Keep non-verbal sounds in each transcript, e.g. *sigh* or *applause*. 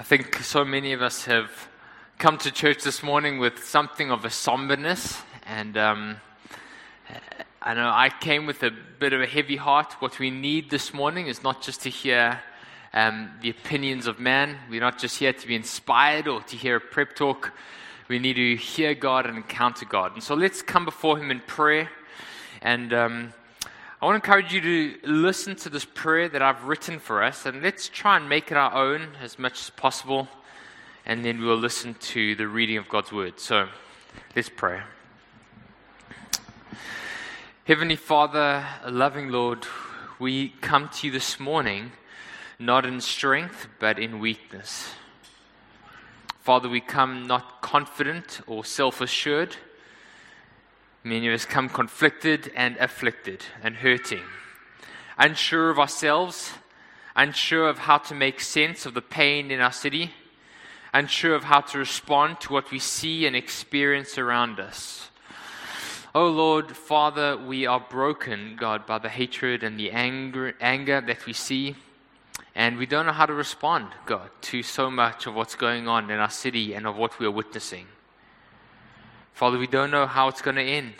I think so many of us have come to church this morning with something of a somberness, and um, I know I came with a bit of a heavy heart. What we need this morning is not just to hear um, the opinions of man, we're not just here to be inspired or to hear a prep talk. We need to hear God and encounter God. And so let's come before Him in prayer. And um, I want to encourage you to listen to this prayer that I've written for us, and let's try and make it our own as much as possible, and then we'll listen to the reading of God's Word. So let's pray. Heavenly Father, loving Lord, we come to you this morning not in strength, but in weakness. Father, we come not confident or self assured Many of us come conflicted and afflicted and hurting, unsure of ourselves, unsure of how to make sense of the pain in our city, unsure of how to respond to what we see and experience around us. Oh Lord, Father, we are broken, God, by the hatred and the anger, anger that we see. And we don't know how to respond, God, to so much of what's going on in our city and of what we are witnessing. Father, we don't know how it's going to end.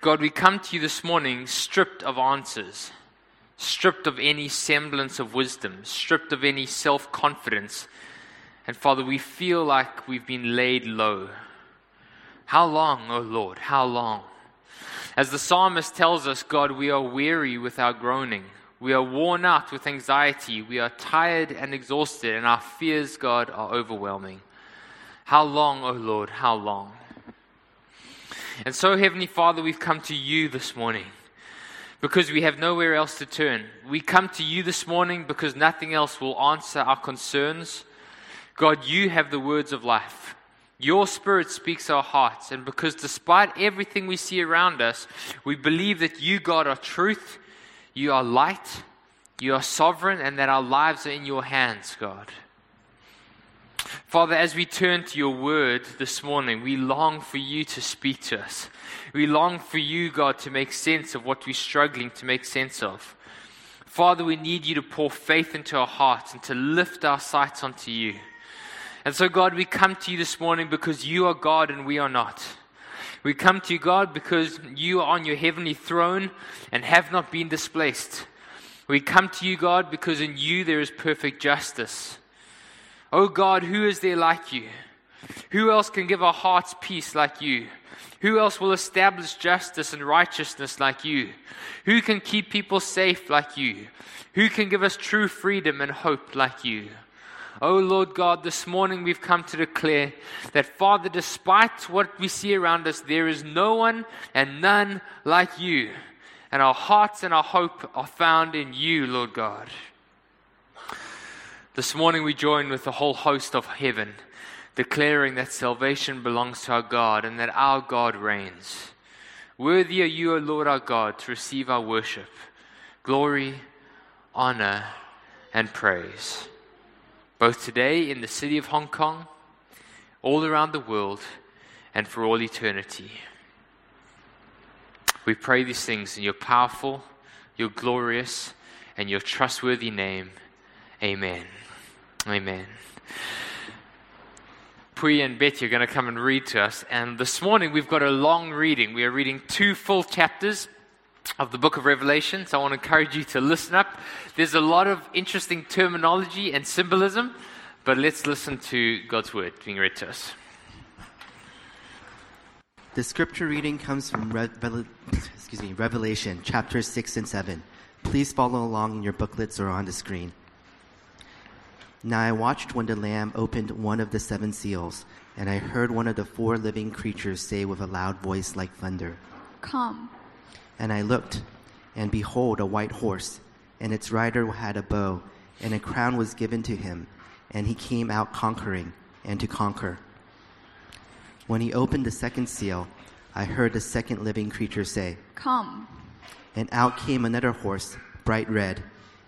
God, we come to you this morning stripped of answers, stripped of any semblance of wisdom, stripped of any self confidence. And Father, we feel like we've been laid low. How long, O oh Lord? How long? As the psalmist tells us, God, we are weary with our groaning. We are worn out with anxiety. We are tired and exhausted, and our fears, God, are overwhelming. How long, O oh Lord, how long? And so, Heavenly Father, we've come to you this morning because we have nowhere else to turn. We come to you this morning because nothing else will answer our concerns. God, you have the words of life. Your spirit speaks our hearts. And because despite everything we see around us, we believe that you, God, are truth, you are light, you are sovereign, and that our lives are in your hands, God. Father, as we turn to your word this morning, we long for you to speak to us. We long for you, God, to make sense of what we're struggling to make sense of. Father, we need you to pour faith into our hearts and to lift our sights onto you. And so, God, we come to you this morning because you are God and we are not. We come to you, God, because you are on your heavenly throne and have not been displaced. We come to you, God, because in you there is perfect justice. Oh God, who is there like you? Who else can give our hearts peace like you? Who else will establish justice and righteousness like you? Who can keep people safe like you? Who can give us true freedom and hope like you? Oh Lord God, this morning we've come to declare that, Father, despite what we see around us, there is no one and none like you. And our hearts and our hope are found in you, Lord God. This morning we join with the whole host of heaven, declaring that salvation belongs to our God and that our God reigns. Worthy are you, O Lord our God, to receive our worship, glory, honor, and praise, both today in the city of Hong Kong, all around the world, and for all eternity. We pray these things in your powerful, your glorious, and your trustworthy name. Amen. Amen. Pui and Betty are going to come and read to us. And this morning we've got a long reading. We are reading two full chapters of the book of Revelation. So I want to encourage you to listen up. There's a lot of interesting terminology and symbolism, but let's listen to God's word being read to us. The scripture reading comes from Re- excuse me, Revelation chapters 6 and 7. Please follow along in your booklets or on the screen. Now I watched when the Lamb opened one of the seven seals, and I heard one of the four living creatures say with a loud voice like thunder, Come. And I looked, and behold, a white horse, and its rider had a bow, and a crown was given to him, and he came out conquering, and to conquer. When he opened the second seal, I heard the second living creature say, Come. And out came another horse, bright red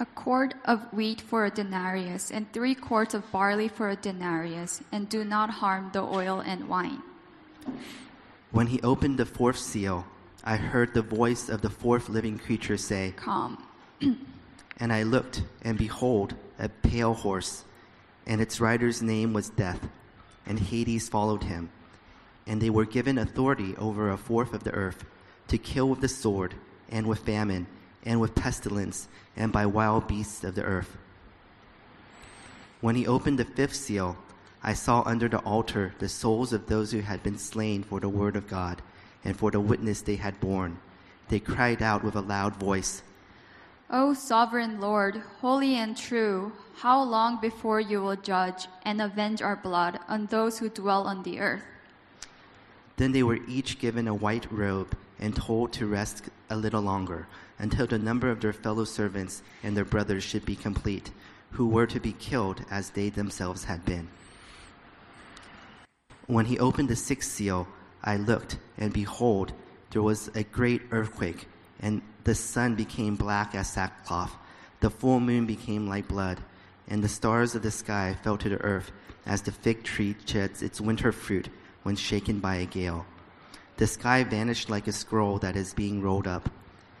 A quart of wheat for a denarius, and three quarts of barley for a denarius, and do not harm the oil and wine. When he opened the fourth seal, I heard the voice of the fourth living creature say, Come. *clears throat* And I looked, and behold, a pale horse, and its rider's name was Death, and Hades followed him. And they were given authority over a fourth of the earth, to kill with the sword, and with famine, and with pestilence, and by wild beasts of the earth. When he opened the fifth seal, I saw under the altar the souls of those who had been slain for the word of God, and for the witness they had borne. They cried out with a loud voice, O sovereign Lord, holy and true, how long before you will judge and avenge our blood on those who dwell on the earth? Then they were each given a white robe and told to rest a little longer until the number of their fellow servants and their brothers should be complete, who were to be killed as they themselves had been. When he opened the sixth seal, I looked, and behold, there was a great earthquake, and the sun became black as sackcloth, the full moon became like blood, and the stars of the sky fell to the earth as the fig tree sheds its winter fruit when shaken by a gale. The sky vanished like a scroll that is being rolled up,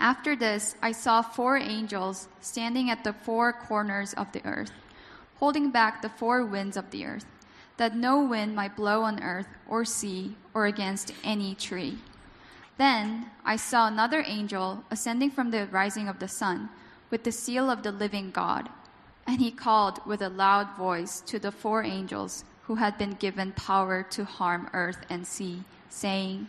After this, I saw four angels standing at the four corners of the earth, holding back the four winds of the earth, that no wind might blow on earth or sea or against any tree. Then I saw another angel ascending from the rising of the sun with the seal of the living God. And he called with a loud voice to the four angels who had been given power to harm earth and sea, saying,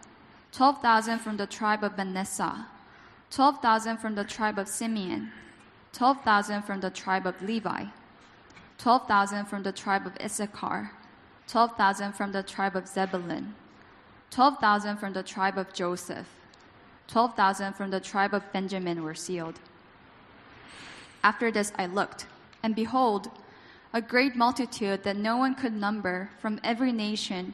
12,000 from the tribe of Manasseh, 12,000 from the tribe of Simeon, 12,000 from the tribe of Levi, 12,000 from the tribe of Issachar, 12,000 from the tribe of Zebulun, 12,000 from the tribe of Joseph, 12,000 from the tribe of Benjamin were sealed. After this I looked, and behold, a great multitude that no one could number from every nation,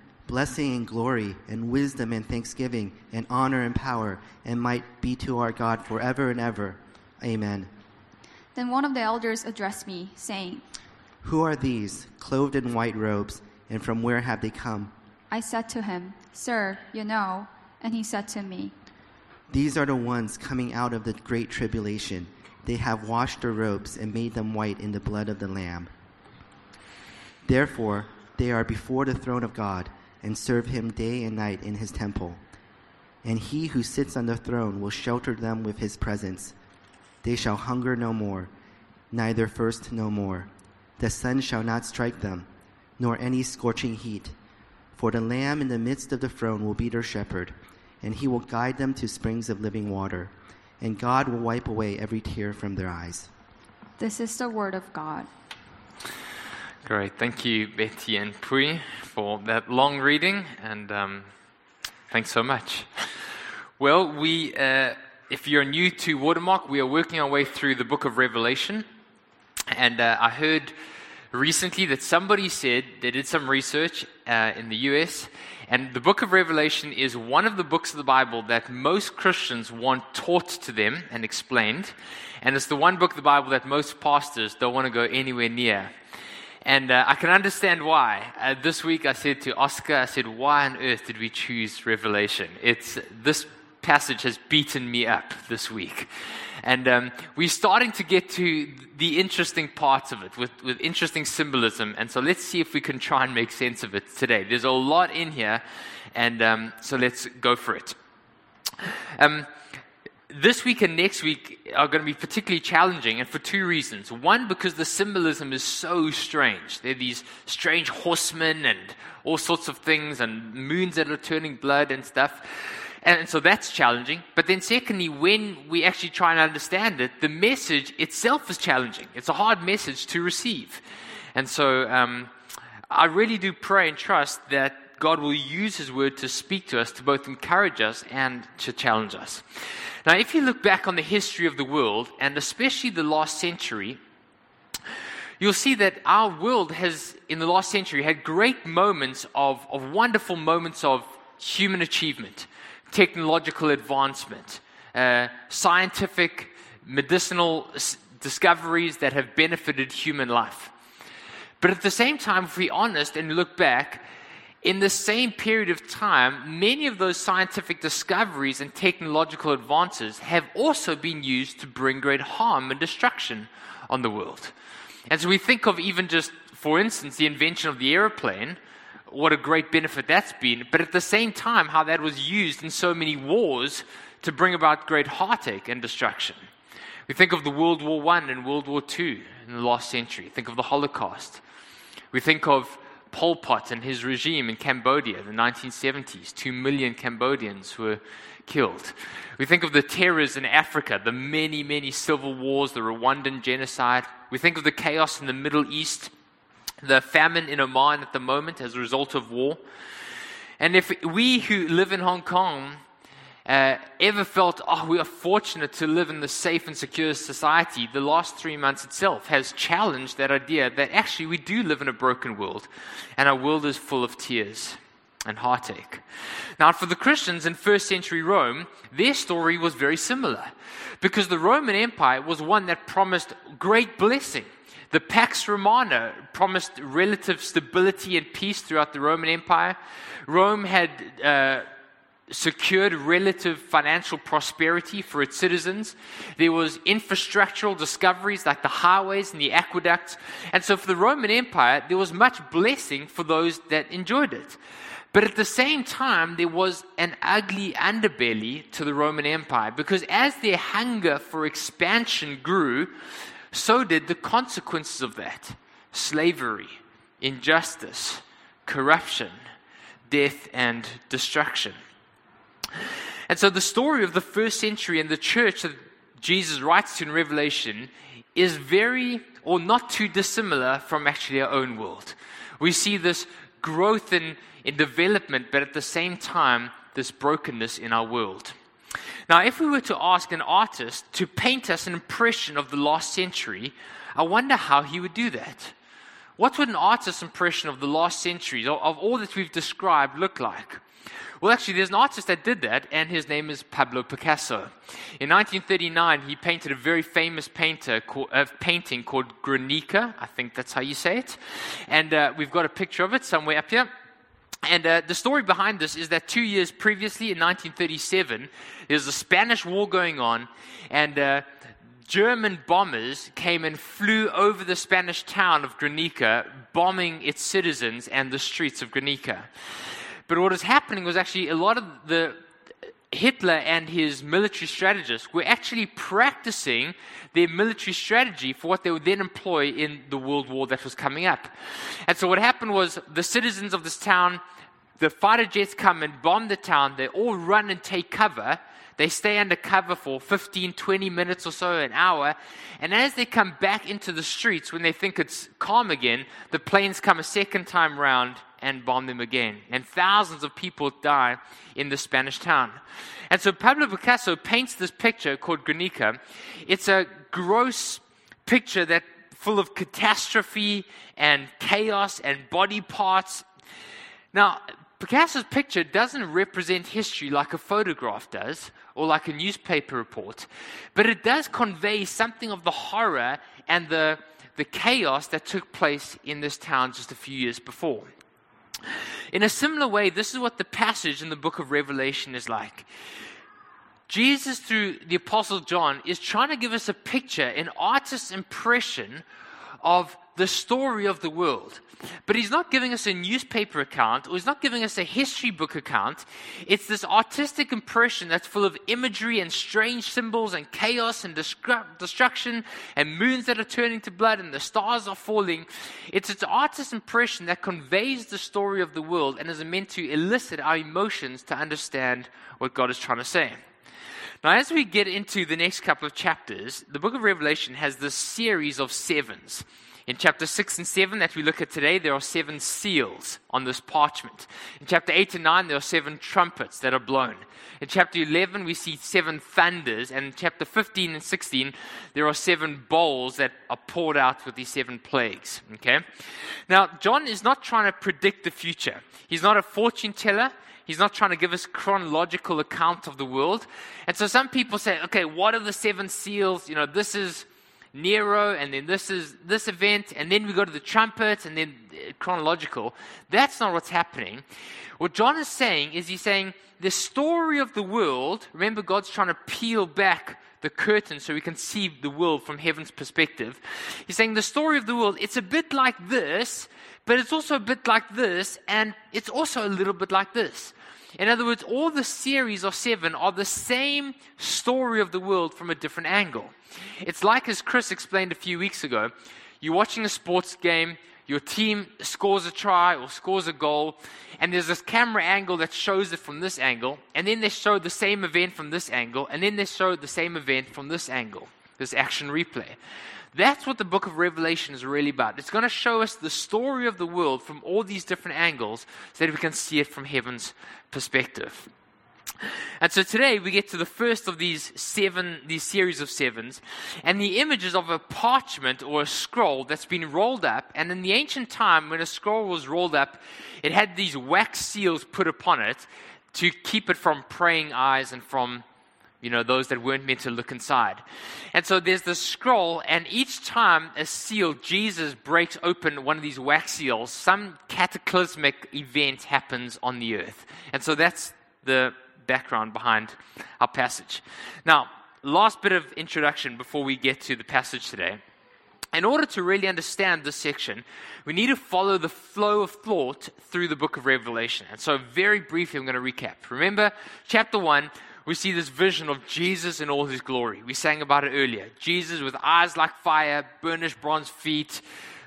Blessing and glory, and wisdom and thanksgiving, and honor and power, and might be to our God forever and ever. Amen. Then one of the elders addressed me, saying, Who are these, clothed in white robes, and from where have they come? I said to him, Sir, you know. And he said to me, These are the ones coming out of the great tribulation. They have washed their robes and made them white in the blood of the Lamb. Therefore, they are before the throne of God and serve him day and night in his temple. And he who sits on the throne will shelter them with his presence. They shall hunger no more, neither thirst no more. The sun shall not strike them, nor any scorching heat. For the Lamb in the midst of the throne will be their shepherd, and he will guide them to springs of living water, and God will wipe away every tear from their eyes. This is the word of God. Great. Thank you, Betty and Pui, for that long reading. And um, Thanks so much. Well, we, uh, if you're new to Watermark, we are working our way through the book of Revelation. And uh, I heard recently that somebody said they did some research uh, in the US, and the book of Revelation is one of the books of the Bible that most Christians want taught to them and explained. And it's the one book of the Bible that most pastors don't want to go anywhere near. And uh, I can understand why. Uh, this week I said to Oscar, I said, why on earth did we choose Revelation? It's, this passage has beaten me up this week. And um, we're starting to get to the interesting parts of it with, with interesting symbolism. And so let's see if we can try and make sense of it today. There's a lot in here. And um, so let's go for it. Um, this week and next week are going to be particularly challenging, and for two reasons. One, because the symbolism is so strange. There are these strange horsemen and all sorts of things, and moons that are turning blood and stuff. And so that's challenging. But then, secondly, when we actually try and understand it, the message itself is challenging. It's a hard message to receive. And so um, I really do pray and trust that God will use His word to speak to us, to both encourage us and to challenge us. Now, if you look back on the history of the world, and especially the last century, you'll see that our world has, in the last century, had great moments of, of wonderful moments of human achievement technological advancement, uh, scientific, medicinal s- discoveries that have benefited human life. But at the same time, if we're honest and look back, in the same period of time, many of those scientific discoveries and technological advances have also been used to bring great harm and destruction on the world. And so we think of even just, for instance, the invention of the aeroplane what a great benefit that's been, but at the same time, how that was used in so many wars to bring about great heartache and destruction. We think of the World War I and World War II in the last century. Think of the Holocaust. We think of Pol Pot and his regime in Cambodia, the 1970s. Two million Cambodians were killed. We think of the terrors in Africa, the many, many civil wars, the Rwandan genocide. We think of the chaos in the Middle East the famine in Oman at the moment as a result of war. And if we who live in Hong Kong uh, ever felt, oh, we are fortunate to live in this safe and secure society, the last three months itself has challenged that idea that actually we do live in a broken world and our world is full of tears and heartache. Now, for the Christians in first century Rome, their story was very similar because the Roman Empire was one that promised great blessing. The Pax Romana promised relative stability and peace throughout the Roman Empire. Rome had uh, secured relative financial prosperity for its citizens. There was infrastructural discoveries like the highways and the aqueducts. And so for the Roman Empire, there was much blessing for those that enjoyed it. But at the same time, there was an ugly underbelly to the Roman Empire because as their hunger for expansion grew, so did the consequences of that slavery, injustice, corruption, death, and destruction. And so the story of the first century and the church that Jesus writes to in Revelation is very or not too dissimilar from actually our own world. We see this growth in, in development, but at the same time, this brokenness in our world. Now, if we were to ask an artist to paint us an impression of the last century, I wonder how he would do that. What would an artist's impression of the last century, of all that we've described, look like? Well, actually, there's an artist that did that, and his name is Pablo Picasso. In 1939, he painted a very famous painter called, uh, painting called Guernica. I think that's how you say it. And uh, we've got a picture of it somewhere up here. And uh, the story behind this is that two years previously, in 1937, there's a Spanish war going on, and uh, German bombers came and flew over the Spanish town of Guernica, bombing its citizens and the streets of Guernica. But what was happening was actually a lot of the Hitler and his military strategists were actually practicing their military strategy for what they would then employ in the world war that was coming up. And so what happened was the citizens of this town, the fighter jets come and bomb the town, they all run and take cover. They stay under cover for 15, 20 minutes or so, an hour. And as they come back into the streets, when they think it's calm again, the planes come a second time round and bomb them again. And thousands of people die in the Spanish town. And so Pablo Picasso paints this picture called Guernica. It's a gross picture that full of catastrophe and chaos and body parts. Now, Picasso's picture doesn't represent history like a photograph does or like a newspaper report, but it does convey something of the horror and the, the chaos that took place in this town just a few years before. In a similar way, this is what the passage in the book of Revelation is like. Jesus, through the Apostle John, is trying to give us a picture, an artist's impression of the story of the world. But he's not giving us a newspaper account or he's not giving us a history book account. It's this artistic impression that's full of imagery and strange symbols and chaos and destruction and moons that are turning to blood and the stars are falling. It's an artist's impression that conveys the story of the world and is meant to elicit our emotions to understand what God is trying to say. Now, as we get into the next couple of chapters, the book of Revelation has this series of sevens. In chapter 6 and 7 that we look at today, there are seven seals on this parchment. In chapter 8 and 9, there are seven trumpets that are blown. In chapter 11, we see seven thunders. And in chapter 15 and 16, there are seven bowls that are poured out with these seven plagues. Okay? Now, John is not trying to predict the future, he's not a fortune teller. He's not trying to give us chronological account of the world. And so some people say, okay, what are the seven seals? You know, this is Nero, and then this is this event, and then we go to the trumpet, and then uh, chronological. That's not what's happening. What John is saying is he's saying the story of the world. Remember, God's trying to peel back the curtain so we can see the world from heaven's perspective. He's saying the story of the world, it's a bit like this, but it's also a bit like this, and it's also a little bit like this. In other words, all the series of seven are the same story of the world from a different angle. It's like, as Chris explained a few weeks ago, you're watching a sports game, your team scores a try or scores a goal, and there's this camera angle that shows it from this angle, and then they show the same event from this angle, and then they show the same event from this angle, this action replay. That's what the book of Revelation is really about. It's going to show us the story of the world from all these different angles so that we can see it from heaven's perspective. And so today we get to the first of these seven, these series of sevens, and the images of a parchment or a scroll that's been rolled up. And in the ancient time, when a scroll was rolled up, it had these wax seals put upon it to keep it from praying eyes and from you know, those that weren't meant to look inside. And so there's the scroll, and each time a seal, Jesus breaks open one of these wax seals, some cataclysmic event happens on the earth. And so that's the background behind our passage. Now, last bit of introduction before we get to the passage today. In order to really understand this section, we need to follow the flow of thought through the book of Revelation. And so, very briefly, I'm going to recap. Remember, chapter 1, we see this vision of Jesus in all his glory. We sang about it earlier. Jesus with eyes like fire, burnished bronze feet,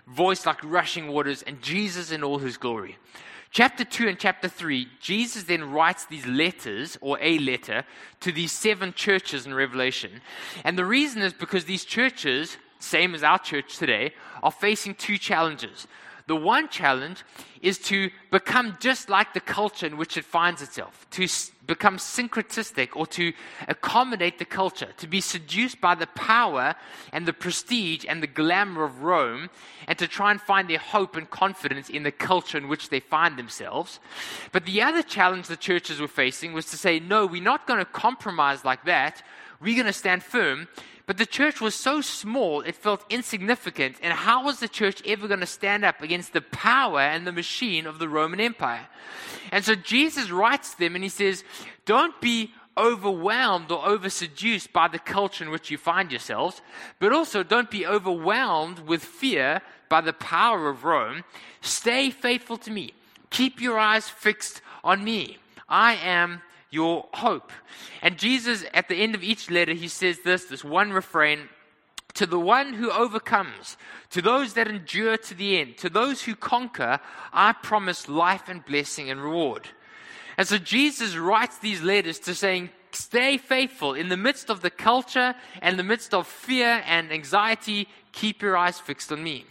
voice like rushing waters, and Jesus in all his glory. Chapter 2 and chapter 3, Jesus then writes these letters, or a letter, to these seven churches in Revelation. And the reason is because these churches, same as our church today, are facing two challenges. The one challenge is to become just like the culture in which it finds itself, to become syncretistic or to accommodate the culture, to be seduced by the power and the prestige and the glamour of Rome, and to try and find their hope and confidence in the culture in which they find themselves. But the other challenge the churches were facing was to say, no, we're not going to compromise like that. We're going to stand firm but the church was so small, it felt insignificant. And how was the church ever going to stand up against the power and the machine of the Roman Empire? And so Jesus writes to them and he says, Don't be overwhelmed or over seduced by the culture in which you find yourselves, but also don't be overwhelmed with fear by the power of Rome. Stay faithful to me. Keep your eyes fixed on me. I am your hope. And Jesus, at the end of each letter, he says this this one refrain to the one who overcomes, to those that endure to the end, to those who conquer, I promise life and blessing and reward. And so Jesus writes these letters to saying, stay faithful in the midst of the culture and the midst of fear and anxiety, keep your eyes fixed on me.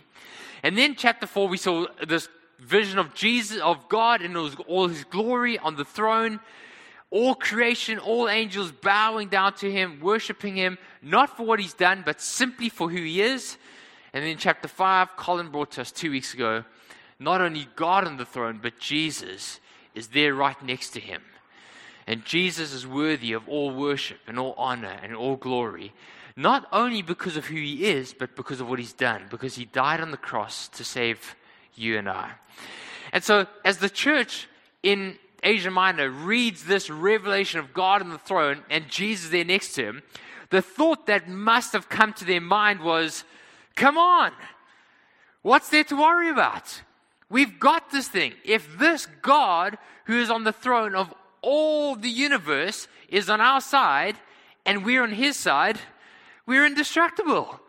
And then chapter 4, we saw this vision of Jesus, of God in all his glory on the throne. All creation, all angels bowing down to him, worshiping him, not for what he's done, but simply for who he is. And then chapter 5, Colin brought to us two weeks ago, not only God on the throne, but Jesus is there right next to him. And Jesus is worthy of all worship and all honor and all glory, not only because of who he is, but because of what he's done, because he died on the cross to save you and I. And so, as the church in Asia Minor reads this revelation of God on the throne and Jesus there next to him, the thought that must have come to their mind was, come on, what's there to worry about? We've got this thing. If this God who is on the throne of all the universe is on our side and we're on his side, we're indestructible.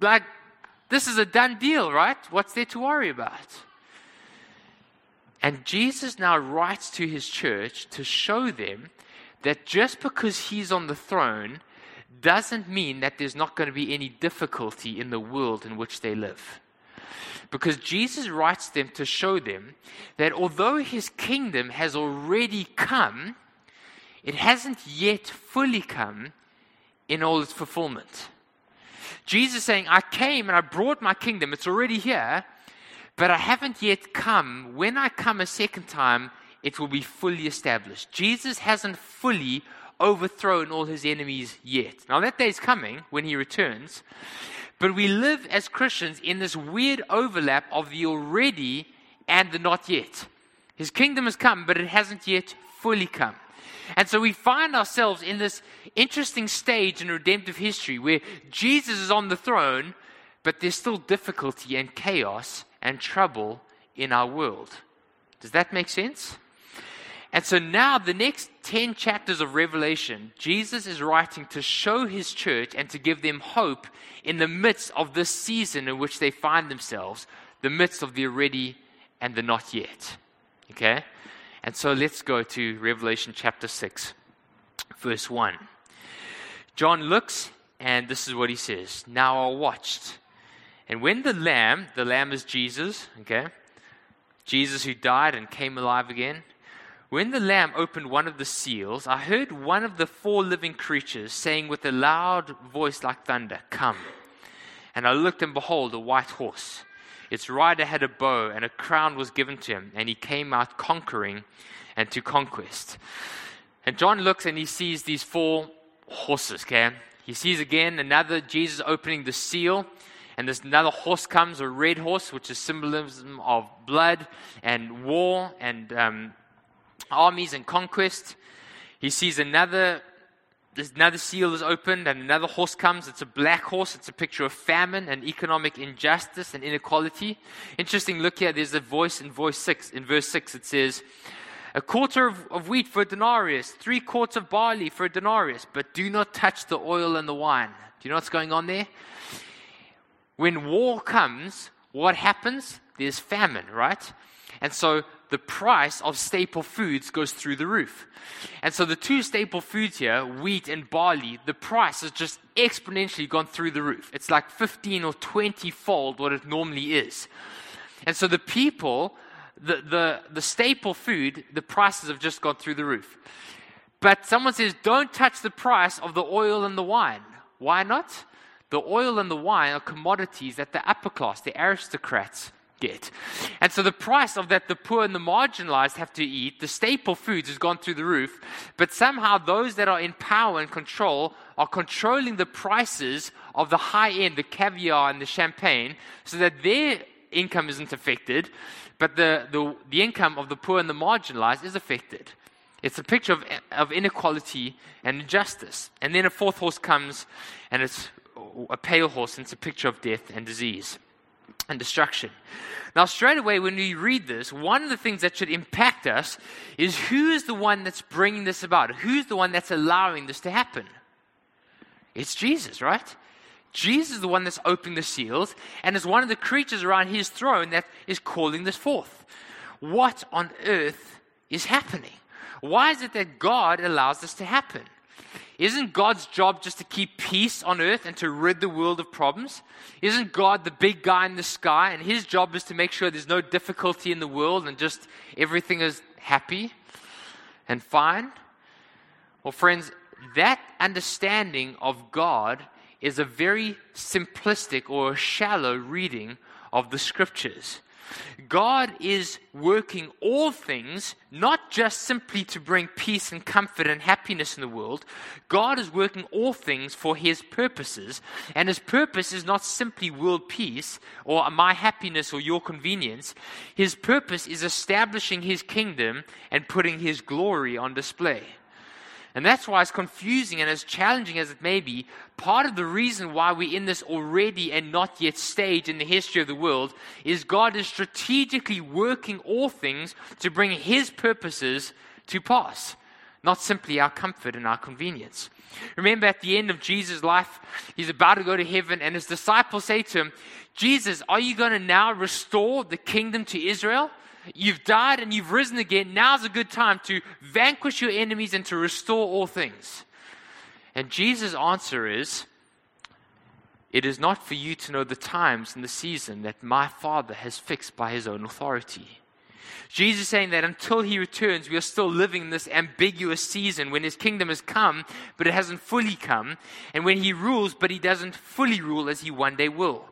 Like, this is a done deal, right? What's there to worry about? And Jesus now writes to his church to show them that just because he's on the throne doesn't mean that there's not going to be any difficulty in the world in which they live. Because Jesus writes them to show them that although his kingdom has already come, it hasn't yet fully come in all its fulfillment. Jesus saying, I came and I brought my kingdom, it's already here, but I haven't yet come. When I come a second time, it will be fully established. Jesus hasn't fully overthrown all his enemies yet. Now, that day is coming when he returns, but we live as Christians in this weird overlap of the already and the not yet. His kingdom has come, but it hasn't yet fully come. And so we find ourselves in this interesting stage in redemptive history where Jesus is on the throne, but there's still difficulty and chaos and trouble in our world. Does that make sense? And so now, the next 10 chapters of Revelation, Jesus is writing to show his church and to give them hope in the midst of this season in which they find themselves, the midst of the already and the not yet. Okay? And so let's go to Revelation chapter 6, verse 1. John looks, and this is what he says Now I watched and when the Lamb, the Lamb is Jesus, okay? Jesus who died and came alive again. When the Lamb opened one of the seals, I heard one of the four living creatures saying with a loud voice like thunder, Come. And I looked, and behold, a white horse. Its rider had a bow, and a crown was given to him, and he came out conquering and to conquest. And John looks and he sees these four horses, okay? He sees again another Jesus opening the seal, and this another horse comes, a red horse, which is symbolism of blood and war and um, armies and conquest. He sees another, another seal is opened, and another horse comes. It's a black horse. It's a picture of famine and economic injustice and inequality. Interesting. Look here. There's a voice in voice six. In verse six, it says. A quarter of, of wheat for a denarius, three quarts of barley for a denarius, but do not touch the oil and the wine. Do you know what's going on there? When war comes, what happens? There's famine, right? And so the price of staple foods goes through the roof. And so the two staple foods here, wheat and barley, the price has just exponentially gone through the roof. It's like 15 or 20 fold what it normally is. And so the people, the, the, the staple food, the prices have just gone through the roof. But someone says, don't touch the price of the oil and the wine. Why not? The oil and the wine are commodities that the upper class, the aristocrats, get. And so the price of that the poor and the marginalized have to eat, the staple foods, has gone through the roof. But somehow those that are in power and control are controlling the prices of the high end, the caviar and the champagne, so that their income isn't affected, but the, the, the income of the poor and the marginalized is affected. It's a picture of, of inequality and injustice. And then a fourth horse comes, and it's a pale horse, and it's a picture of death and disease and destruction. Now, straight away, when we read this, one of the things that should impact us is who is the one that's bringing this about? Who's the one that's allowing this to happen? It's Jesus, right? Jesus is the one that's opening the seals, and it's one of the creatures around his throne that is calling this forth. What on earth is happening? Why is it that God allows this to happen? Isn't God's job just to keep peace on earth and to rid the world of problems? Isn't God the big guy in the sky and his job is to make sure there's no difficulty in the world and just everything is happy and fine? Well, friends, that understanding of God is a very simplistic or shallow reading of the scriptures. God is working all things, not just simply to bring peace and comfort and happiness in the world. God is working all things for His purposes. And His purpose is not simply world peace or my happiness or your convenience. His purpose is establishing His kingdom and putting His glory on display. And that's why, as confusing and as challenging as it may be, part of the reason why we're in this already and not yet stage in the history of the world is God is strategically working all things to bring His purposes to pass, not simply our comfort and our convenience. Remember, at the end of Jesus' life, He's about to go to heaven, and His disciples say to Him, Jesus, are you going to now restore the kingdom to Israel? You've died and you've risen again. Now's a good time to vanquish your enemies and to restore all things. And Jesus' answer is It is not for you to know the times and the season that my Father has fixed by his own authority. Jesus is saying that until he returns, we are still living in this ambiguous season when his kingdom has come, but it hasn't fully come, and when he rules, but he doesn't fully rule as he one day will.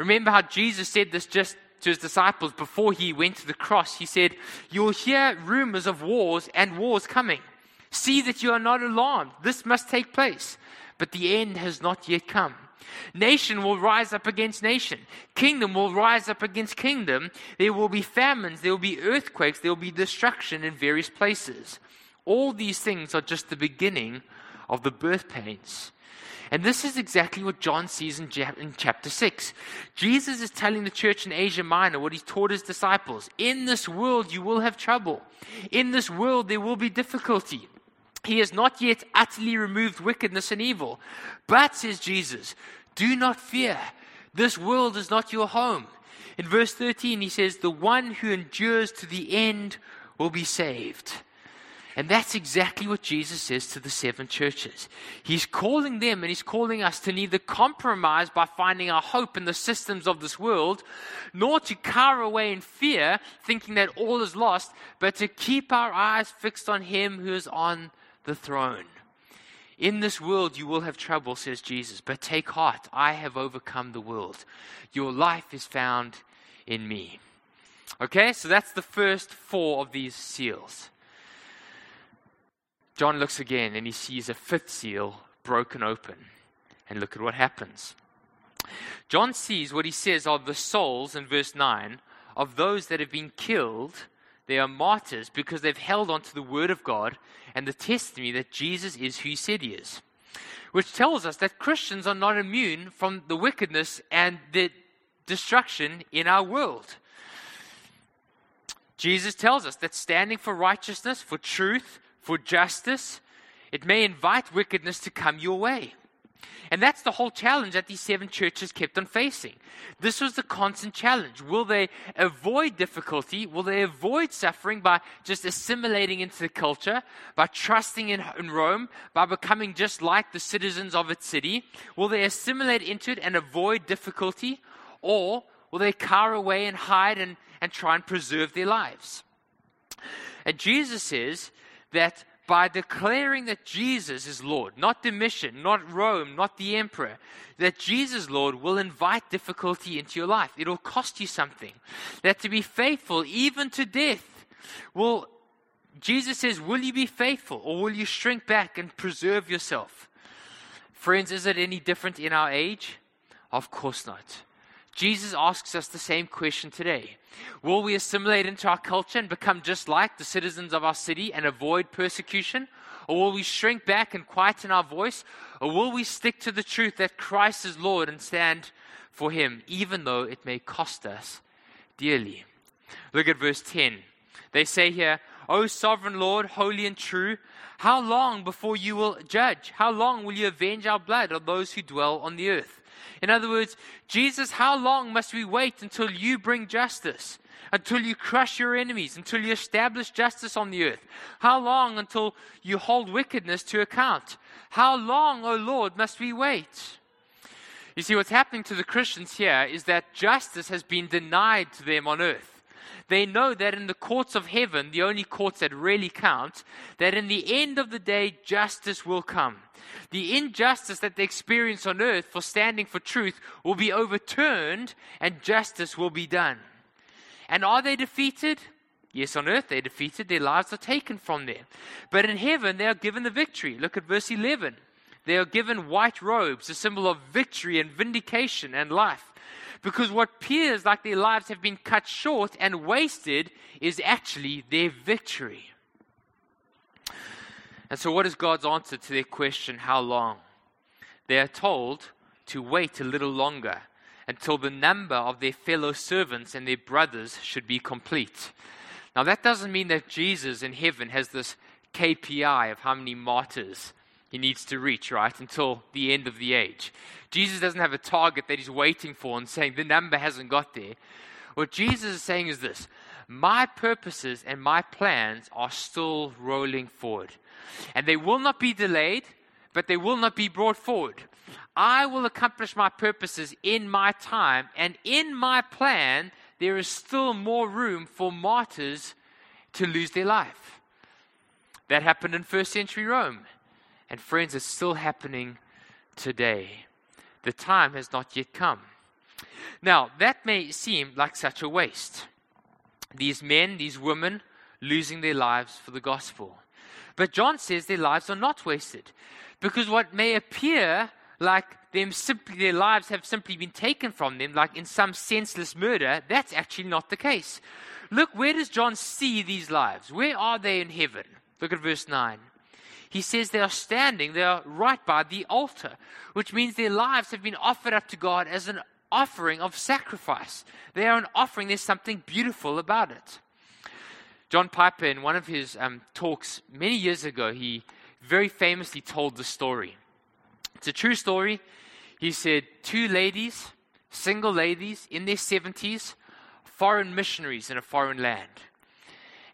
Remember how Jesus said this just to his disciples before he went to the cross. He said, You'll hear rumors of wars and wars coming. See that you are not alarmed. This must take place. But the end has not yet come. Nation will rise up against nation. Kingdom will rise up against kingdom. There will be famines. There will be earthquakes. There will be destruction in various places. All these things are just the beginning of the birth pains. And this is exactly what John sees in, in, chapter 6. Jesus is telling the church in Asia Minor what he taught his disciples. In this world, you will have trouble. In this world, there will be difficulty. He has not yet utterly removed wickedness and evil. But, says Jesus, do not fear. This world is not your home. In verse 13, he says, The one who endures to the end will be saved. And that's exactly what Jesus says to the seven churches. He's calling them and he's calling us to neither compromise by finding our hope in the systems of this world, nor to cower away in fear, thinking that all is lost, but to keep our eyes fixed on him who is on the throne. In this world you will have trouble, says Jesus, but take heart, I have overcome the world. Your life is found in me. Okay, so that's the first four of these seals. John looks again and he sees a fifth seal broken open. And look at what happens. John sees what he says are the souls in verse 9 of those that have been killed. They are martyrs because they've held on to the word of God and the testimony that Jesus is who he said he is. Which tells us that Christians are not immune from the wickedness and the destruction in our world. Jesus tells us that standing for righteousness, for truth, for justice, it may invite wickedness to come your way. And that's the whole challenge that these seven churches kept on facing. This was the constant challenge. Will they avoid difficulty? Will they avoid suffering by just assimilating into the culture, by trusting in, in Rome, by becoming just like the citizens of its city? Will they assimilate into it and avoid difficulty? Or will they cower away and hide and, and try and preserve their lives? And Jesus says that by declaring that Jesus is Lord, not Domitian, not Rome, not the emperor, that Jesus, Lord, will invite difficulty into your life. It'll cost you something. That to be faithful, even to death, will, Jesus says, will you be faithful or will you shrink back and preserve yourself? Friends, is it any different in our age? Of course not. Jesus asks us the same question today. Will we assimilate into our culture and become just like the citizens of our city and avoid persecution? Or will we shrink back and quieten our voice? Or will we stick to the truth that Christ is Lord and stand for Him, even though it may cost us dearly? Look at verse 10. They say here, O sovereign Lord, holy and true, how long before you will judge? How long will you avenge our blood on those who dwell on the earth? In other words, Jesus, how long must we wait until you bring justice? Until you crush your enemies, until you establish justice on the earth? How long until you hold wickedness to account? How long, O Lord, must we wait? You see, what's happening to the Christians here is that justice has been denied to them on earth. They know that in the courts of heaven, the only courts that really count, that in the end of the day, justice will come. The injustice that they experience on earth for standing for truth will be overturned and justice will be done. And are they defeated? Yes, on earth they're defeated, their lives are taken from them. But in heaven they are given the victory. Look at verse 11. They are given white robes, a symbol of victory and vindication and life. Because what appears like their lives have been cut short and wasted is actually their victory. And so, what is God's answer to their question, how long? They are told to wait a little longer until the number of their fellow servants and their brothers should be complete. Now, that doesn't mean that Jesus in heaven has this KPI of how many martyrs he needs to reach, right, until the end of the age. Jesus doesn't have a target that he's waiting for and saying the number hasn't got there. What Jesus is saying is this My purposes and my plans are still rolling forward. And they will not be delayed, but they will not be brought forward. I will accomplish my purposes in my time, and in my plan, there is still more room for martyrs to lose their life. That happened in first century Rome. And friends, it's still happening today. The time has not yet come. Now, that may seem like such a waste. These men, these women, losing their lives for the gospel. But John says their lives are not wasted. Because what may appear like them simply their lives have simply been taken from them, like in some senseless murder, that's actually not the case. Look, where does John see these lives? Where are they in heaven? Look at verse 9 he says they are standing, they are right by the altar, which means their lives have been offered up to God as an offering of sacrifice. They are an offering, there's something beautiful about it. John Piper, in one of his um, talks many years ago, he very famously told the story. It's a true story. He said, Two ladies, single ladies in their 70s, foreign missionaries in a foreign land.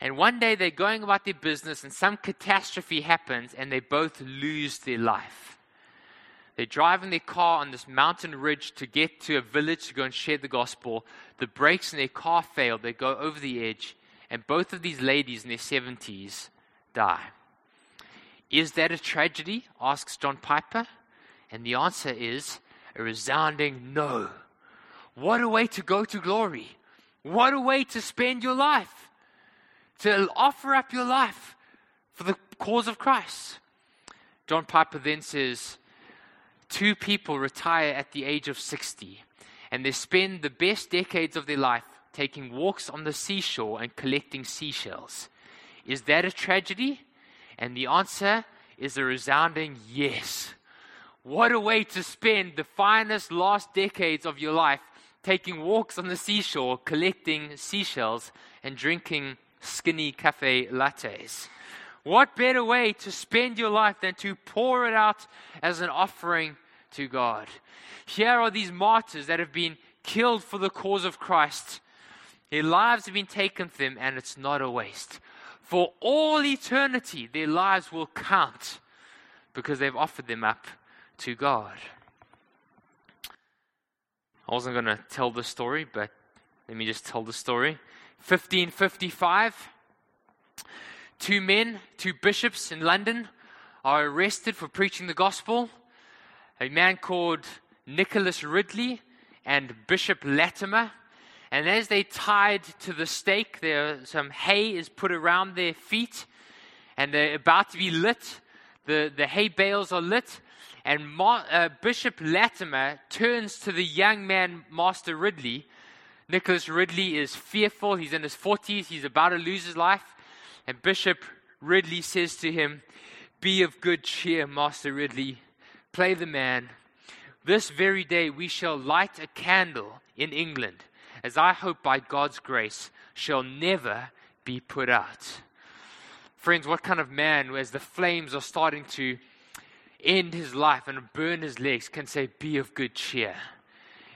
And one day they're going about their business and some catastrophe happens and they both lose their life. They're driving their car on this mountain ridge to get to a village to go and share the gospel. The brakes in their car fail. They go over the edge. And both of these ladies in their 70s die. Is that a tragedy? asks John Piper. And the answer is a resounding no. What a way to go to glory! What a way to spend your life! To offer up your life for the cause of Christ. John Piper then says, Two people retire at the age of 60, and they spend the best decades of their life taking walks on the seashore and collecting seashells. Is that a tragedy? And the answer is a resounding yes. What a way to spend the finest last decades of your life taking walks on the seashore, collecting seashells, and drinking skinny cafe lattes. What better way to spend your life than to pour it out as an offering to God? Here are these martyrs that have been killed for the cause of Christ. Their lives have been taken from them, and it's not a waste. For all eternity, their lives will count because they've offered them up to God. I wasn't going to tell the story, but let me just tell the story. 1555, two men, two bishops in London, are arrested for preaching the gospel. A man called Nicholas Ridley and Bishop Latimer. And as they tied to the stake, there some hay is put around their feet, and they're about to be lit. The, the hay bales are lit, and Ma, uh, Bishop Latimer turns to the young man, Master Ridley, Nicholas Ridley is fearful. He's in his 40s. He's about to lose his life. And Bishop Ridley says to him, Be of good cheer, Master Ridley. Play the man. This very day we shall light a candle in England, as I hope by God's grace shall never be put out. Friends, what kind of man, as the flames are starting to end his life and burn his legs can say, Be of good cheer.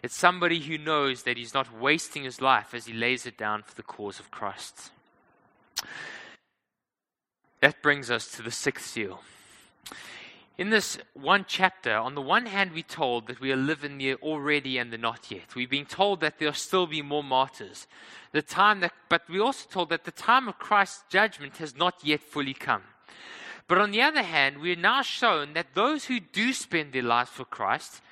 It's somebody who knows that he's not wasting his life as he lays it down for the cause of Christ. That brings us to the sixth seal. In this one chapter, on the one hand, we're told that we are living the already and the not yet. We're being told that there'll still be more martyrs. The time that, but we're also told that the time of Christ's judgment has not yet fully come. But on the other hand, we are now shown that those who do spend their lives for Christ,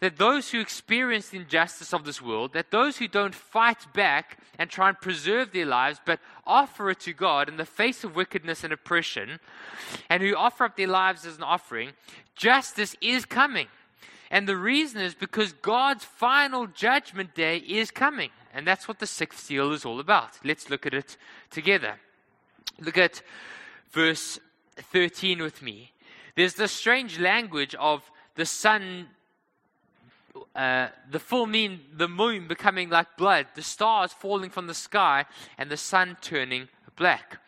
that those who experience the injustice of this world, that those who don't fight back and try and preserve their lives, but offer it to God in the face of wickedness and oppression, and who offer up their lives as an offering, justice is coming. And the reason is because God's final judgment day is coming. And that's what the sixth seal is all about. Let's look at it together. Look at verse 13 with me. There's this strange language of the sun, uh, the full moon, the moon becoming like blood, the stars falling from the sky, and the sun turning black.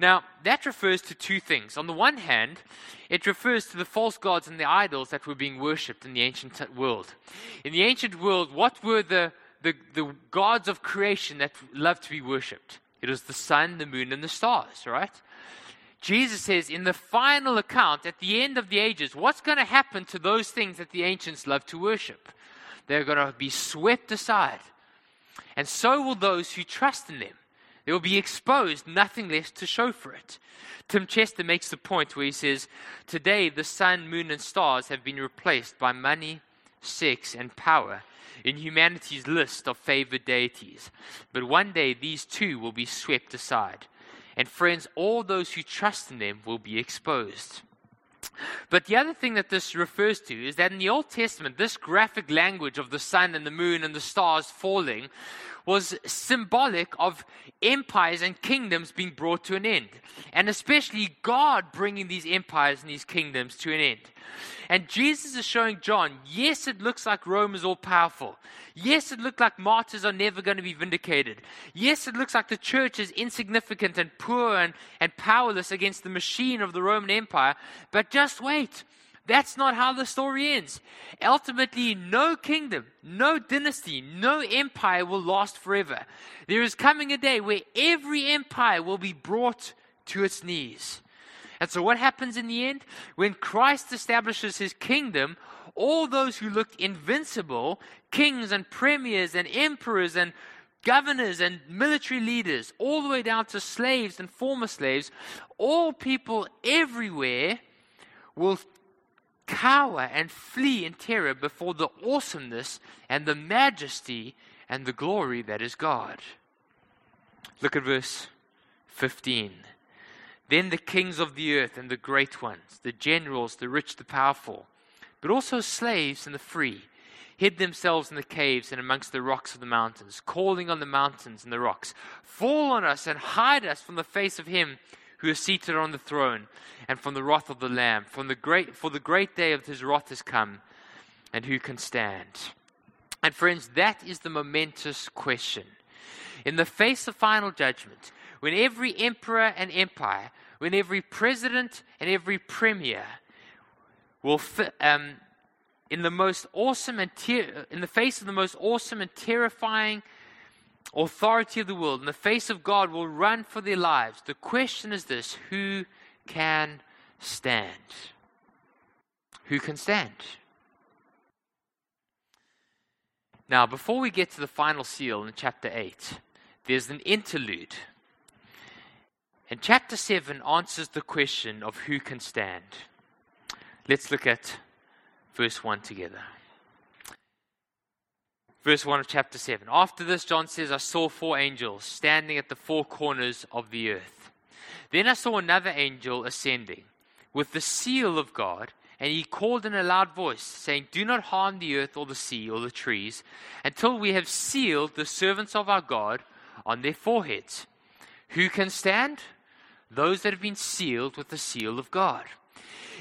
Now, that refers to two things. On the one hand, it refers to the false gods and the idols that were being worshipped in the ancient world. In the ancient world, what were the, the, the gods of creation that loved to be worshipped? It was the sun, the moon, and the stars, right? Jesus says in the final account at the end of the ages, what's going to happen to those things that the ancients love to worship? They're going to be swept aside. And so will those who trust in them. They will be exposed, nothing left to show for it. Tim Chester makes the point where he says, Today the sun, moon, and stars have been replaced by money, sex, and power in humanity's list of favored deities. But one day these too will be swept aside. And friends, all those who trust in them will be exposed. But the other thing that this refers to is that in the Old Testament, this graphic language of the sun and the moon and the stars falling was symbolic of empires and kingdoms being brought to an end, and especially God bringing these empires and these kingdoms to an end. And Jesus is showing John, yes, it looks like Rome is all powerful. Yes, it looks like martyrs are never going to be vindicated. Yes, it looks like the church is insignificant and poor and, and powerless against the machine of the Roman Empire. But just wait. That's not how the story ends. Ultimately, no kingdom, no dynasty, no empire will last forever. There is coming a day where every empire will be brought to its knees. And so, what happens in the end? When Christ establishes his kingdom, all those who looked invincible, kings and premiers and emperors and governors and military leaders, all the way down to slaves and former slaves, all people everywhere will cower and flee in terror before the awesomeness and the majesty and the glory that is God. Look at verse 15. Then the kings of the earth and the great ones, the generals, the rich, the powerful, but also slaves and the free, hid themselves in the caves and amongst the rocks of the mountains, calling on the mountains and the rocks, Fall on us and hide us from the face of him who is seated on the throne, and from the wrath of the Lamb. From the great, for the great day of his wrath has come, and who can stand? And friends, that is the momentous question. In the face of final judgment, when every emperor and empire, when every president and every premier will, um, in the most awesome and ter- in the face of the most awesome and terrifying authority of the world, in the face of God, will run for their lives. The question is this who can stand? Who can stand? Now, before we get to the final seal in chapter 8, there's an interlude. And chapter 7 answers the question of who can stand. Let's look at verse 1 together verse 1 of chapter 7. After this, John says, I saw four angels standing at the four corners of the earth. Then I saw another angel ascending with the seal of God, and he called in a loud voice, saying, Do not harm the earth or the sea or the trees until we have sealed the servants of our God on their foreheads. Who can stand? Those that have been sealed with the seal of God.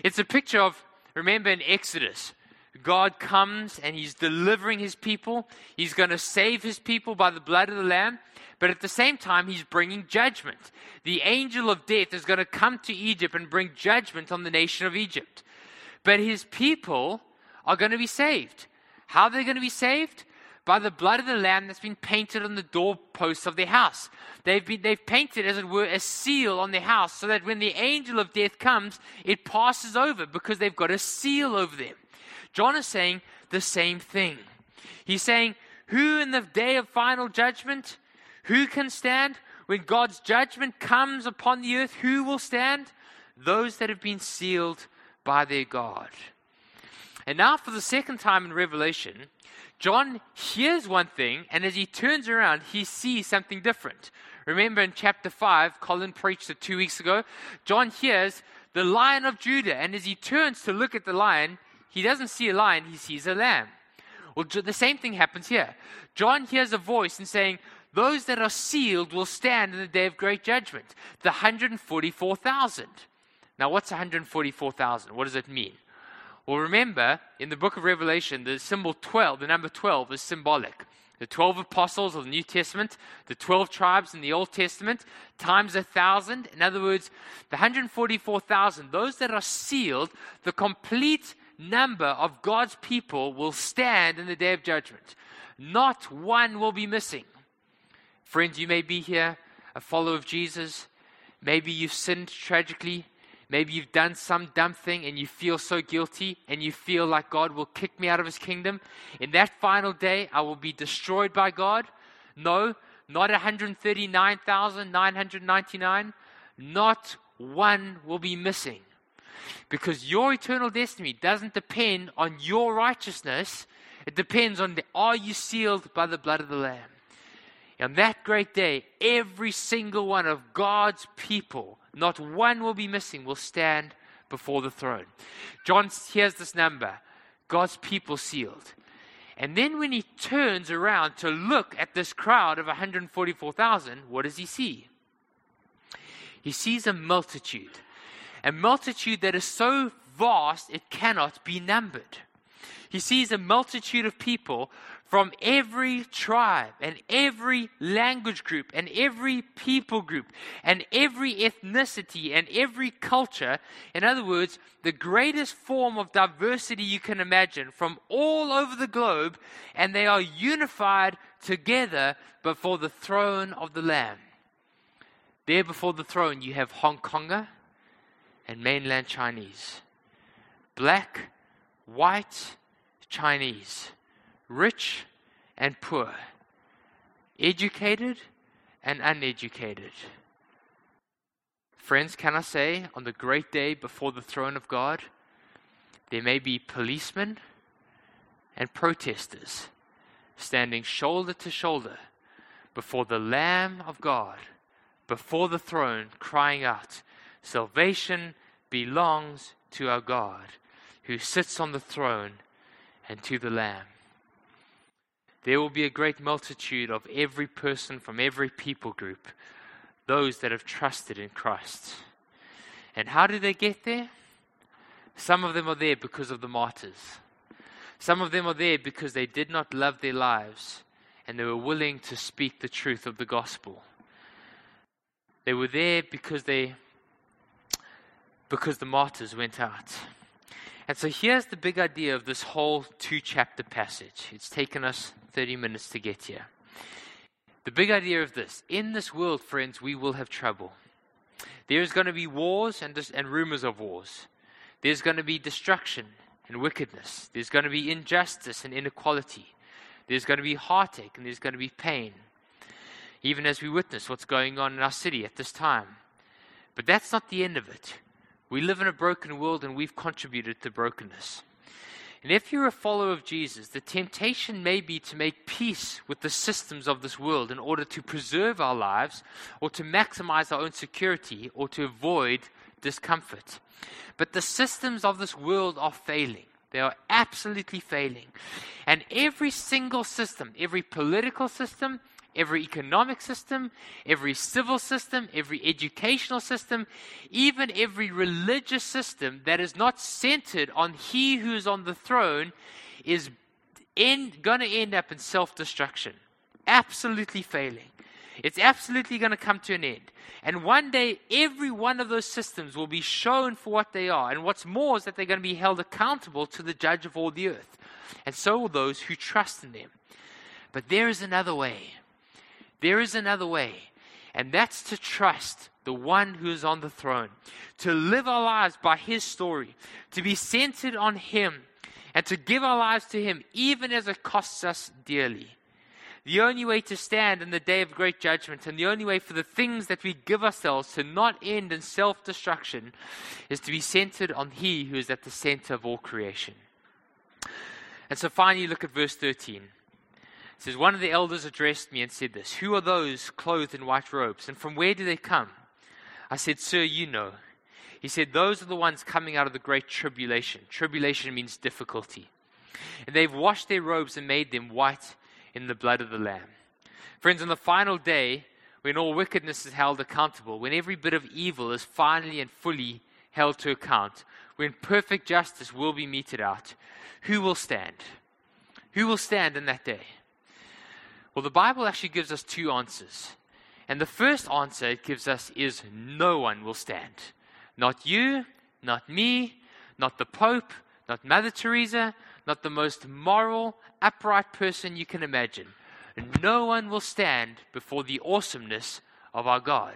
It's a picture of, remember in Exodus, God comes and he's delivering his people. He's going to save his people by the blood of the Lamb. But at the same time, he's bringing judgment. The angel of death is going to come to Egypt and bring judgment on the nation of Egypt. But his people are going to be saved. How are they going to be saved? By the blood of the Lamb that's been painted on the doorposts of their house. They've, been, they've painted, as it were, a seal on their house so that when the angel of death comes, it passes over because they've got a seal over them. John is saying the same thing. He's saying, Who in the day of final judgment? Who can stand? When God's judgment comes upon the earth, who will stand? Those that have been sealed by their God. And now, for the second time in Revelation, John hears one thing, and as he turns around, he sees something different. Remember in chapter 5, Colin preached it two weeks ago. John hears the lion of Judah, and as he turns to look at the lion, he doesn't see a lion, he sees a lamb. Well, the same thing happens here. John hears a voice and saying, Those that are sealed will stand in the day of great judgment. The 144,000. Now, what's 144,000? What does it mean? Well, remember, in the book of Revelation, the symbol 12, the number 12, is symbolic. The 12 apostles of the New Testament, the 12 tribes in the Old Testament, times a thousand. In other words, the 144,000, those that are sealed, the complete number of God's people will stand in the day of judgment. Not one will be missing. Friends, you may be here, a follower of Jesus. Maybe you've sinned tragically. Maybe you've done some dumb thing and you feel so guilty and you feel like God will kick me out of his kingdom. In that final day, I will be destroyed by God. No, not 139,999. Not one will be missing. Because your eternal destiny doesn't depend on your righteousness, it depends on the, are you sealed by the blood of the Lamb? On that great day, every single one of God's people not one will be missing, will stand before the throne. John hears this number God's people sealed. And then when he turns around to look at this crowd of 144,000, what does he see? He sees a multitude, a multitude that is so vast it cannot be numbered. He sees a multitude of people from every tribe and every language group and every people group and every ethnicity and every culture. In other words, the greatest form of diversity you can imagine from all over the globe, and they are unified together before the throne of the Lamb. There before the throne, you have Hong Konger and mainland Chinese, black, white, Chinese. Rich and poor, educated and uneducated. Friends, can I say, on the great day before the throne of God, there may be policemen and protesters standing shoulder to shoulder before the Lamb of God, before the throne, crying out, Salvation belongs to our God who sits on the throne and to the Lamb there will be a great multitude of every person from every people group, those that have trusted in Christ. And how did they get there? Some of them are there because of the martyrs. Some of them are there because they did not love their lives and they were willing to speak the truth of the gospel. They were there because they because the martyrs went out. And so here's the big idea of this whole two chapter passage. It's taken us 30 minutes to get here. The big idea of this in this world, friends, we will have trouble. There's going to be wars and, and rumors of wars. There's going to be destruction and wickedness. There's going to be injustice and inequality. There's going to be heartache and there's going to be pain. Even as we witness what's going on in our city at this time. But that's not the end of it. We live in a broken world and we've contributed to brokenness. And if you're a follower of Jesus, the temptation may be to make peace with the systems of this world in order to preserve our lives or to maximize our own security or to avoid discomfort. But the systems of this world are failing. They are absolutely failing. And every single system, every political system, every economic system, every civil system, every educational system, even every religious system that is not centered on He who is on the throne is going to end up in self destruction. Absolutely failing. It's absolutely going to come to an end. And one day, every one of those systems will be shown for what they are. And what's more is that they're going to be held accountable to the judge of all the earth. And so will those who trust in them. But there is another way. There is another way. And that's to trust the one who is on the throne, to live our lives by his story, to be centered on him, and to give our lives to him, even as it costs us dearly. The only way to stand in the day of great judgment and the only way for the things that we give ourselves to not end in self destruction is to be centered on He who is at the center of all creation. And so finally, look at verse 13. It says, One of the elders addressed me and said this Who are those clothed in white robes, and from where do they come? I said, Sir, you know. He said, Those are the ones coming out of the great tribulation. Tribulation means difficulty. And they've washed their robes and made them white in the blood of the Lamb. Friends, on the final day, when all wickedness is held accountable, when every bit of evil is finally and fully held to account, when perfect justice will be meted out, who will stand? Who will stand in that day? Well, the Bible actually gives us two answers. And the first answer it gives us is no one will stand. Not you, not me, not the Pope, not Mother Teresa, not the most moral, upright person you can imagine. No one will stand before the awesomeness of our God.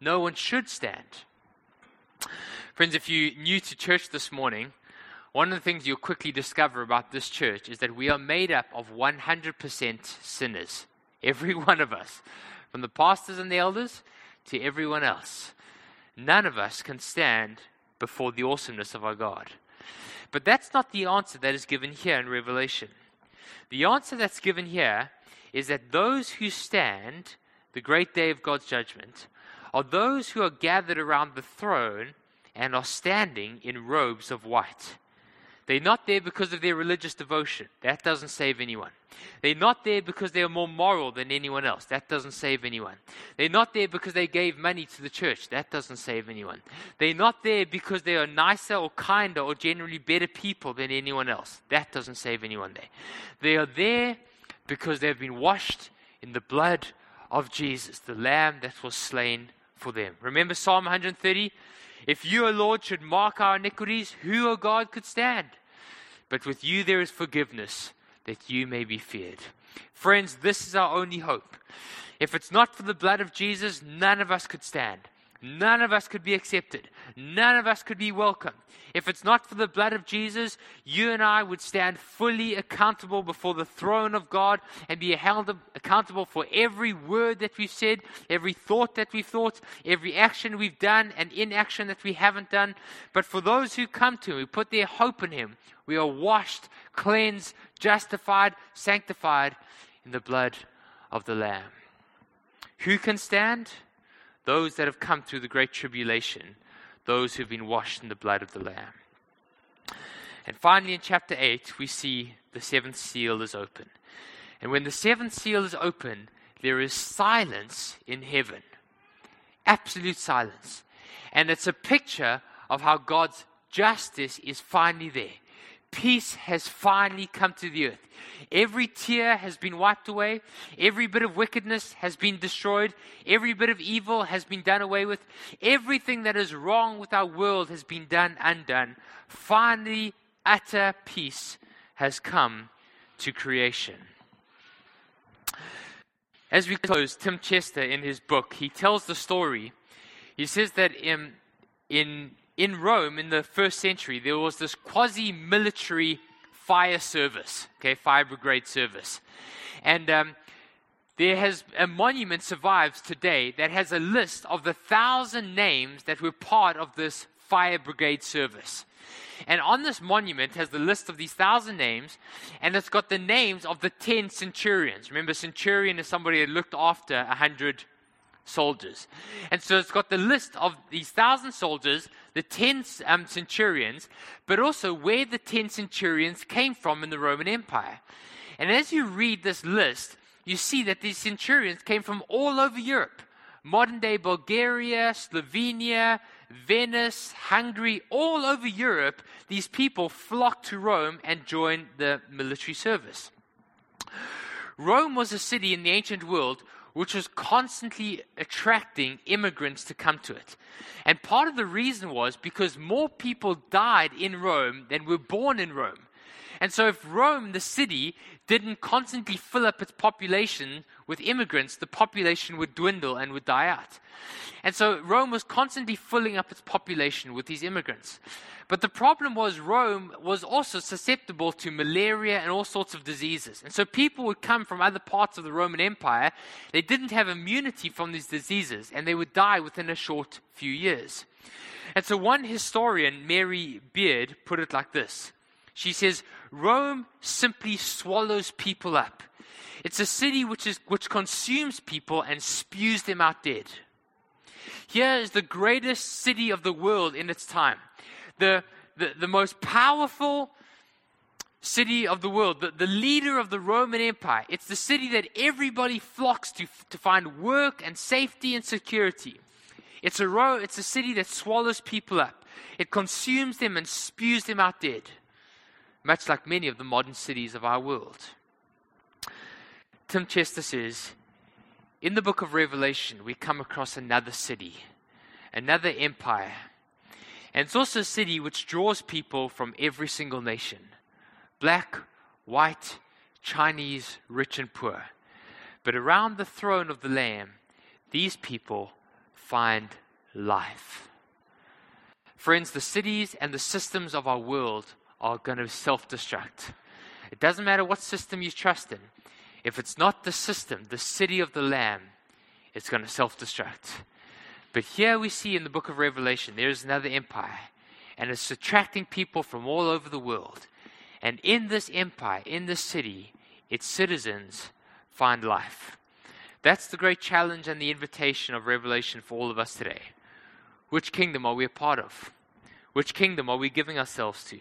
No one should stand. Friends, if you're new to church this morning, one of the things you'll quickly discover about this church is that we are made up of 100% sinners. *laughs* Every one of us, from the pastors and the elders to everyone else. None of us can stand before the awesomeness of our God. But that's not the answer that is given here in Revelation. The answer that's given here is that those who stand the great day of God's judgment are those who are gathered around the throne and are standing in robes of white. They're not there because of their religious devotion. That doesn't save anyone. They're not there because they are more moral than anyone else. That doesn't save anyone. They're not there because they gave money to the church. That doesn't save anyone. They're not there because they are nicer or kinder or generally better people than anyone else. That doesn't save anyone there. They are there because they have been washed in the blood of Jesus, the Lamb that was slain for them. Remember Psalm 130? If you, O Lord, should mark our iniquities, who, O God, could stand? But with you there is forgiveness, that you may be feared. Friends, this is our only hope. If it's not for the blood of Jesus, none of us could stand. None of us could be accepted. None of us could be welcome. If it's not for the blood of Jesus, you and I would stand fully accountable before the throne of God and be held accountable for every word that we've said, every thought that we've thought, every action we've done, and inaction that we haven't done. But for those who come to Him, who put their hope in Him, we are washed, cleansed, justified, sanctified in the blood of the Lamb. Who can stand? Those that have come through the great tribulation, those who've been washed in the blood of the Lamb. And finally, in chapter 8, we see the seventh seal is open. And when the seventh seal is open, there is silence in heaven. Absolute silence. And it's a picture of how God's justice is finally there peace has finally come to the earth. Every tear has been wiped away. Every bit of wickedness has been destroyed. Every bit of evil has been done away with. Everything that is wrong with our world has been done undone. Finally, utter peace has come to creation. As we close, Tim Chester in his book, he tells the story. He says that in, in in Rome in the first century, there was this quasi military fire service, okay, fire brigade service. And um, there has a monument survives today that has a list of the thousand names that were part of this fire brigade service. And on this monument has the list of these thousand names, and it's got the names of the ten centurions. Remember, centurion is somebody that looked after a hundred soldiers. And so it's got the list of these thousand soldiers, the ten um, centurions, but also where the ten centurions came from in the Roman Empire. And as you read this list, you see that these centurions came from all over Europe modern day Bulgaria, Slovenia, Venice, Hungary, all over Europe, these people flocked to Rome and joined the military service. Rome was a city in the ancient world which was constantly attracting immigrants to come to it. And part of the reason was because more people died in Rome than were born in Rome. And so, if Rome, the city, didn't constantly fill up its population with immigrants, the population would dwindle and would die out. And so, Rome was constantly filling up its population with these immigrants. But the problem was, Rome was also susceptible to malaria and all sorts of diseases. And so, people would come from other parts of the Roman Empire. They didn't have immunity from these diseases, and they would die within a short few years. And so, one historian, Mary Beard, put it like this she says, Rome simply swallows people up. It's a city which, is, which consumes people and spews them out dead. Here is the greatest city of the world in its time, the, the, the most powerful city of the world, the, the leader of the Roman Empire. It's the city that everybody flocks to to find work and safety and security. It's a, ro- it's a city that swallows people up, it consumes them and spews them out dead much like many of the modern cities of our world. Tim Chester says, in the book of Revelation, we come across another city, another empire. And it's also a city which draws people from every single nation black, white, Chinese, rich, and poor. But around the throne of the Lamb, these people find life. Friends, the cities and the systems of our world are going to self destruct. It doesn't matter what system you trust in. If it's not the system, the city of the Lamb, it's going to self destruct. But here we see in the book of Revelation, there is another empire, and it's attracting people from all over the world. And in this empire, in this city, its citizens find life. That's the great challenge and the invitation of Revelation for all of us today. Which kingdom are we a part of? Which kingdom are we giving ourselves to?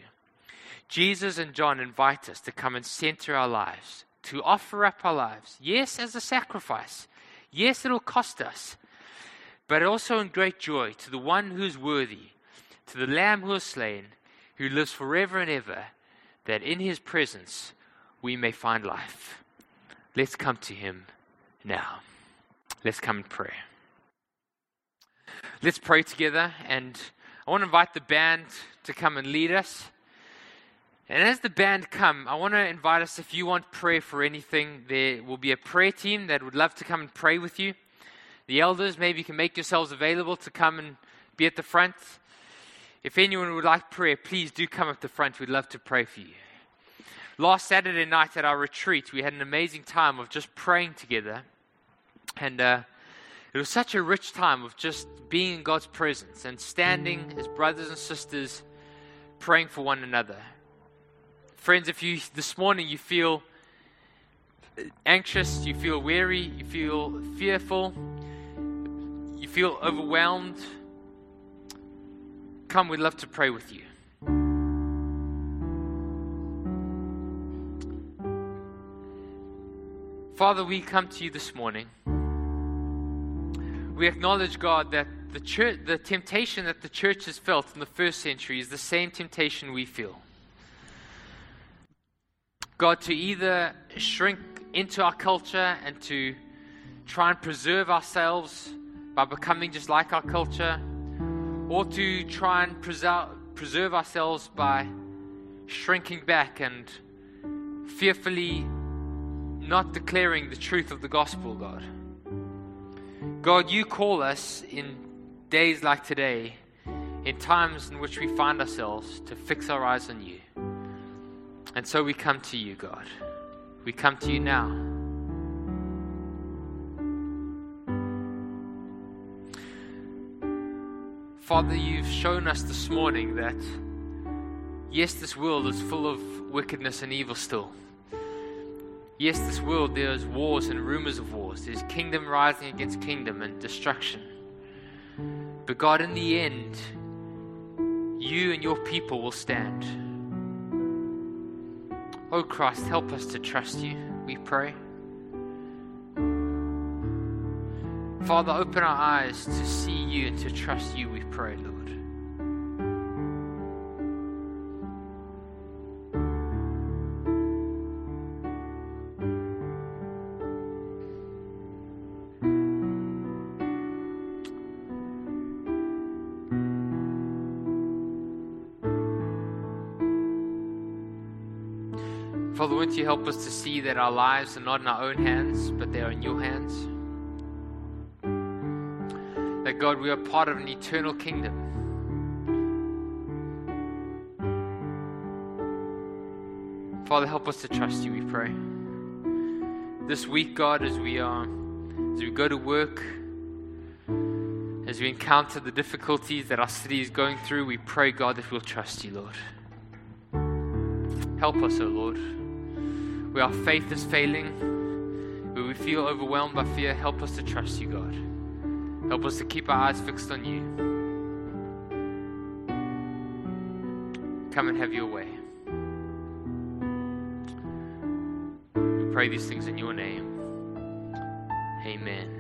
Jesus and John invite us to come and center our lives, to offer up our lives. Yes, as a sacrifice. Yes, it'll cost us. But also in great joy to the one who is worthy, to the Lamb who is slain, who lives forever and ever, that in his presence we may find life. Let's come to him now. Let's come and pray. Let's pray together, and I want to invite the band to come and lead us. And as the band come, I want to invite us if you want prayer for anything, there will be a prayer team that would love to come and pray with you. The elders, maybe you can make yourselves available to come and be at the front. If anyone would like prayer, please do come up the front. We'd love to pray for you. Last Saturday night at our retreat, we had an amazing time of just praying together. And uh, it was such a rich time of just being in God's presence and standing as brothers and sisters praying for one another. Friends, if you this morning you feel anxious, you feel weary, you feel fearful, you feel overwhelmed, come, we'd love to pray with you. Father, we come to you this morning. We acknowledge, God, that the, church, the temptation that the church has felt in the first century is the same temptation we feel. God, to either shrink into our culture and to try and preserve ourselves by becoming just like our culture, or to try and preserve, ourselves by shrinking back and fearfully not declaring the truth of the gospel, God. God, you call us in days like today, in times in which we find ourselves, to fix our eyes on you. And so we come to you, God. We come to you now. Father, you've shown us this morning that, yes, this world is full of wickedness and evil still. Yes, this world, there's wars and rumors of wars. There's kingdom rising against kingdom and destruction. But God, in the end, you and your people will stand. Oh Christ, help us to trust you, we pray. Father, open our eyes to see you and to trust you, we pray, Lord. You help us to see that our lives are not in our own hands, but they are in your hands? That God, we are part of an eternal kingdom. Father, help us to trust you, we pray. This week, God, as we are, as we go to work, as we encounter the difficulties that our city is going through, we pray, God, that we'll trust you, Lord. Help us, O oh Lord. Where our faith is failing, where we feel overwhelmed by fear, help us to trust you, God. Help us to keep our eyes fixed on you. Come and have your way. We pray these things in your name. Amen.